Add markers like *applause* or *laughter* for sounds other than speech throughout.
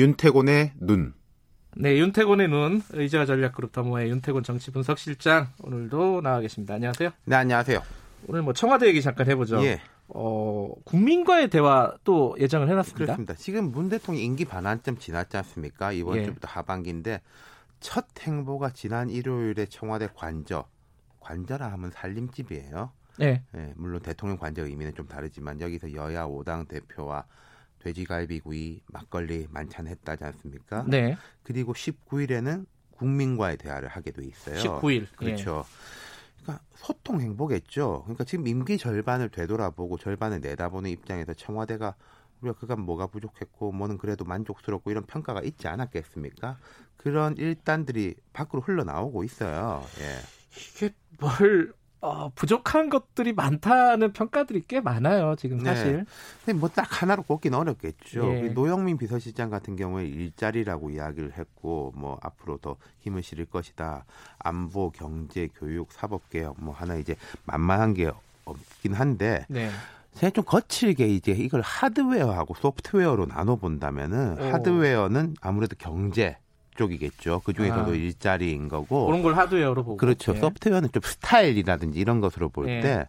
윤태곤의 눈. 네, 윤태곤의 눈, 의자 전략그룹 더모의 윤태곤 정치분석실장 오늘도 나와 계십니다. 안녕하세요. 네, 안녕하세요. 오늘 뭐 청와대 얘기 잠깐 해보죠. 예. 어, 국민과의 대화 또 예정을 해놨습니다. 그렇습니다. 지금 문 대통령 임기 반환점 지났지 않습니까? 이번 예. 주부터 하반기인데 첫 행보가 지난 일요일에 청와대 관저, 관저라 하면 살림집이에요. 네. 네. 물론 대통령 관저 의미는 좀 다르지만 여기서 여야 5당 대표와 돼지갈비구이, 막걸리 만찬 했다지 않습니까? 네. 그리고 19일에는 국민과의 대화를 하게 돼 있어요. 19일. 그렇죠. 예. 그러니까 소통 행보겠죠. 그러니까 지금 임기 절반을 되돌아보고 절반을 내다보는 입장에서 청와대가 우리가 그간 뭐가 부족했고 뭐는 그래도 만족스럽고 이런 평가가 있지 않았겠습니까? 그런 일단들이 밖으로 흘러나오고 있어요. 예. 이게 뭘 어, 부족한 것들이 많다는 평가들이 꽤 많아요, 지금 네. 사실. 네. 뭐 딱 하나로 꼽기는 어렵겠죠. 예. 노영민 비서실장 같은 경우에 일자리라고 이야기를 했고, 뭐 앞으로 더 힘을 실을 것이다. 안보, 경제, 교육, 사법개혁, 뭐 하나 이제 만만한 게 없긴 한데, 네. 제가 좀 거칠게 이제 이걸 하드웨어하고 소프트웨어로 나눠 본다면은 하드웨어는 아무래도 경제, 쪽이겠죠. 그 중에서도 아. 일자리인 거고. 그런 걸 하드웨어로 보고. 그렇죠. 네. 소프트웨어는 좀 스타일이라든지 이런 것으로 볼때 네.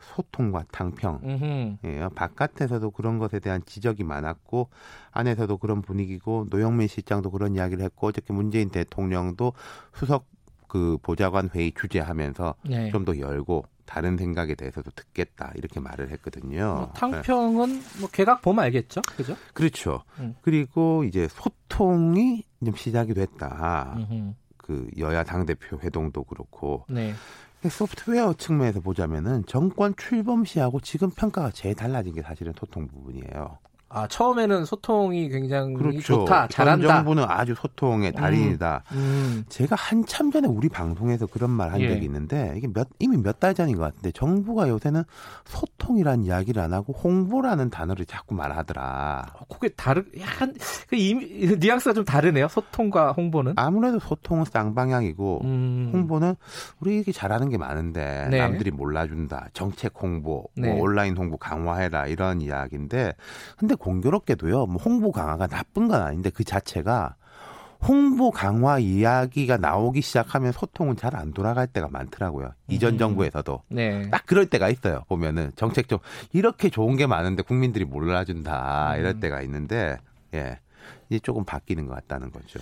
소통과 탕평. 예, 바깥에서도 그런 것에 대한 지적이 많았고 안에서도 그런 분위기고 노영민 실장도 그런 이야기를 했고 어저께 문재인 대통령도 수석 그 보좌관 회의 주재하면서 네. 좀더 열고 다른 생각에 대해서도 듣겠다 이렇게 말을 했거든요. 뭐 탕평은 뭐 개각 보면 알겠죠, 그죠? 그렇죠. 음. 그리고 이제 소통이 좀 시작이 됐다. 음흠. 그 여야 당 대표 회동도 그렇고. 네. 소프트웨어 측면에서 보자면은 정권 출범 시하고 지금 평가가 제일 달라진 게 사실은 소통 부분이에요. 아 처음에는 소통이 굉장히 그렇죠. 좋다, 잘한다. 정부는 아주 소통의 달인이다. 음, 음. 제가 한참 전에 우리 방송에서 그런 말 한 적이 예. 있는데 이게 몇 이미 몇 달 전인 것 같은데 정부가 요새는 소통이란 이야기를 안 하고 홍보라는 단어를 자꾸 말하더라. 어, 그게 다르 약간 그 이미 뉘앙스가 좀 다르네요. 소통과 홍보는 아무래도 소통은 쌍방향이고 음. 홍보는 우리 이게 잘하는 게 많은데 네. 남들이 몰라준다. 정책 홍보, 뭐 네. 뭐 온라인 홍보 강화해라 이런 이야기인데 근데 공교롭게도요, 뭐 홍보 강화가 나쁜 건 아닌데 그 자체가 홍보 강화 이야기가 나오기 시작하면 소통은 잘 안 돌아갈 때가 많더라고요. 이전 음. 정부에서도. 네. 딱 그럴 때가 있어요. 보면은 정책적 이렇게 좋은 게 많은데 국민들이 몰라준다. 이럴 음. 때가 있는데, 예. 이제 조금 바뀌는 것 같다는 거죠.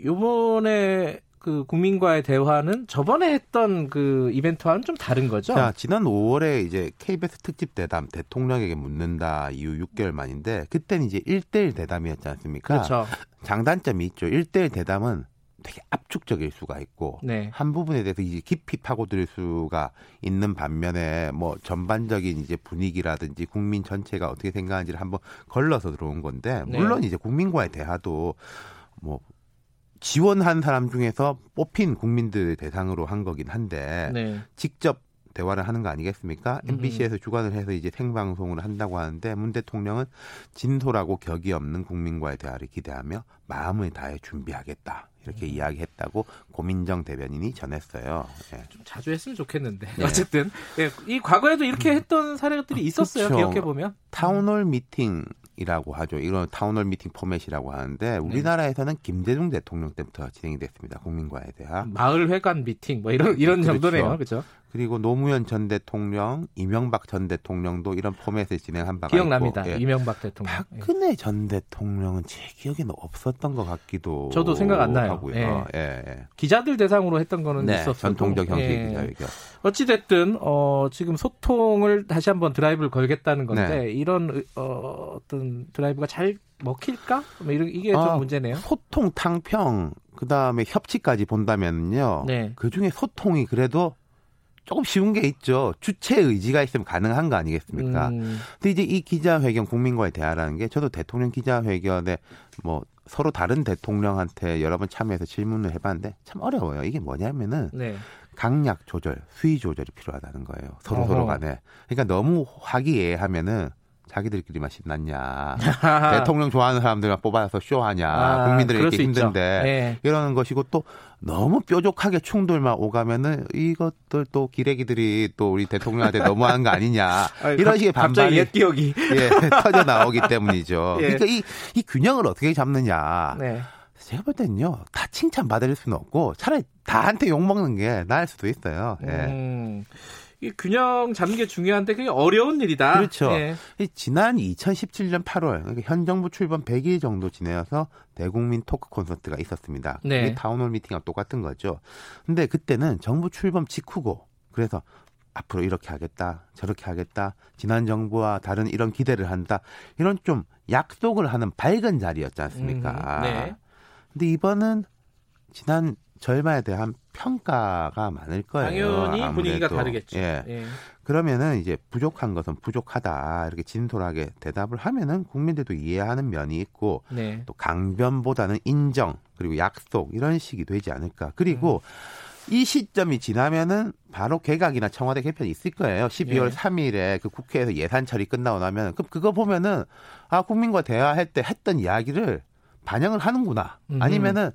이번에 그 국민과의 대화는 저번에 했던 그 이벤트와는 좀 다른 거죠? 자, 지난 5월에 이제 KBS 특집 대담 대통령에게 묻는다 이후 6개월 만인데 그때는 이제 1대1 대담이었지 않습니까? 그렇죠. 장단점이 있죠. 1대1 대담은 되게 압축적일 수가 있고 네. 한 부분에 대해서 이제 깊이 파고들 수가 있는 반면에 뭐 전반적인 이제 분위기라든지 국민 전체가 어떻게 생각하는지를 한번 걸러서 들어온 건데 네. 물론 네. 이제 국민과의 대화도 뭐 지원한 사람 중에서 뽑힌 국민들 대상으로 한 거긴 한데 네. 직접 대화를 하는 거 아니겠습니까? MBC에서 음. 주관을 해서 이제 생방송을 한다고 하는데 문 대통령은 진솔하고 격이 없는 국민과의 대화를 기대하며 마음을 다해 준비하겠다. 이렇게 음. 이야기했다고 고민정 대변인이 전했어요. 네. 좀 자주 했으면 좋겠는데 네. 어쨌든 네, 이 과거에도 이렇게 했던 사례들이 있었어요. 기억해 보면 town hall 미팅이라고 하죠. 이런 town hall 미팅 포맷이라고 하는데 네. 우리나라에서는 네. 김대중 대통령 때부터 진행이 됐습니다. 국민과의 대화 마을 회관 미팅 뭐 이런 이런 그렇죠. 정도네요. 그렇죠. 그리고 노무현 전 대통령, 이명박 전 대통령도 이런 포맷을 진행한 바가 기억납니다. 있고, 예. 이명박 대통령. 박근혜 전 대통령은 제 기억에는 없었던 것 같기도 저도 생각 안 나요. 하고요. 예. 예. 예. 기자들 대상으로 했던 거는 네, 있었어도 전통적 형식의 예. 기자회견. 어찌 됐든 어, 지금 소통을 다시 한번 드라이브를 걸겠다는 건데 네. 이런 어, 어떤 드라이브가 잘 먹힐까? 뭐 이런 이게 아, 좀 문제네요. 소통, 탕평, 그 다음에 협치까지 본다면요. 네. 그 중에 소통이 그래도 조금 쉬운 게 있죠. 주체 의지가 있으면 가능한 거 아니겠습니까? 음. 근데 이제 이 기자회견 국민과의 대화라는 게 저도 대통령 기자회견에 뭐 서로 다른 대통령한테 여러 번 참여해서 질문을 해봤는데 참 어려워요. 이게 뭐냐면은 네. 강약 조절, 수위 조절이 필요하다는 거예요. 서로. 서로 간에. 그러니까 너무 화기애애하면은 자기들끼리만 신났냐. *laughs* 대통령 좋아하는 사람들만 뽑아서 쇼하냐. 아, 국민들이 이렇게 힘든데. 네. 이러는 것이고 또 너무 뾰족하게 충돌만 오가면은 이것들 또 기레기들이 또 우리 대통령한테 너무하는 거 아니냐. *laughs* 아니, 이런 식의 반발이 옛 기억이 *laughs* 예, 터져 나오기 때문이죠. 예. 그러니까 이, 이 균형을 어떻게 잡느냐. 네. 제가 볼 때는요, 다 칭찬 받을 수는 없고, 차라리 다한테 욕 먹는 게 나을 수도 있어요. 예. 음. 이 균형 잡는 게 중요한데 그게 어려운 일이다. 그렇죠. 예. 지난 2017년 8월 그러니까 현 정부 출범 100일 정도 지나서 대국민 토크 콘서트가 있었습니다. 네. town hall 미팅하고 똑같은 거죠. 근데 그때는 정부 출범 직후고 그래서 앞으로 이렇게 하겠다, 저렇게 하겠다, 지난 정부와 다른 이런 기대를 한다, 이런 좀 약속을 하는 밝은 자리였지 않습니까? 음, 네. 근데 이번은 지난 절반에 대한 평가가 많을 거예요. 당연히 아무래도. 분위기가 다르겠죠. 예. 예. 그러면은 이제 부족한 것은 부족하다 이렇게 진솔하게 대답을 하면은 국민들도 이해하는 면이 있고 네. 또 강변보다는 인정 그리고 약속 이런 식이 되지 않을까. 그리고 음. 이 시점이 지나면은 바로 개각이나 청와대 개편이 있을 거예요. 12월 예. 3일에 그 국회에서 예산 처리 끝나고 나면 그럼 그거 보면은 아 국민과 대화할 때 했던 이야기를 반영을 하는구나. 아니면은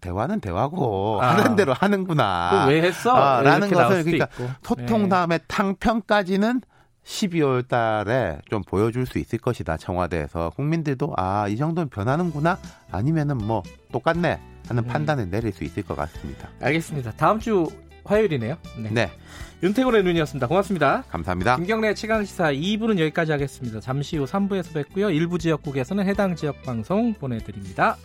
대화는 대화고 아. 하는 대로 하는구나. 왜 했어? 아, 라는 것을 그러니까 있고. 소통 네. 다음에 탕평까지는 12월 달에 좀 보여줄 수 있을 것이다. 청와대에서 국민들도 아, 이 정도는 변하는구나. 아니면은 뭐 똑같네 하는 음. 판단을 내릴 수 있을 것 같습니다. 알겠습니다. 다음 주 화요일이네요. 네. 네. 윤태곤의 눈이었습니다. 고맙습니다. 감사합니다. 김경래 최강시사 2부는 여기까지 하겠습니다. 잠시 후 3부에서 뵙고요. 일부 지역국에서는 해당 지역 방송 보내드립니다.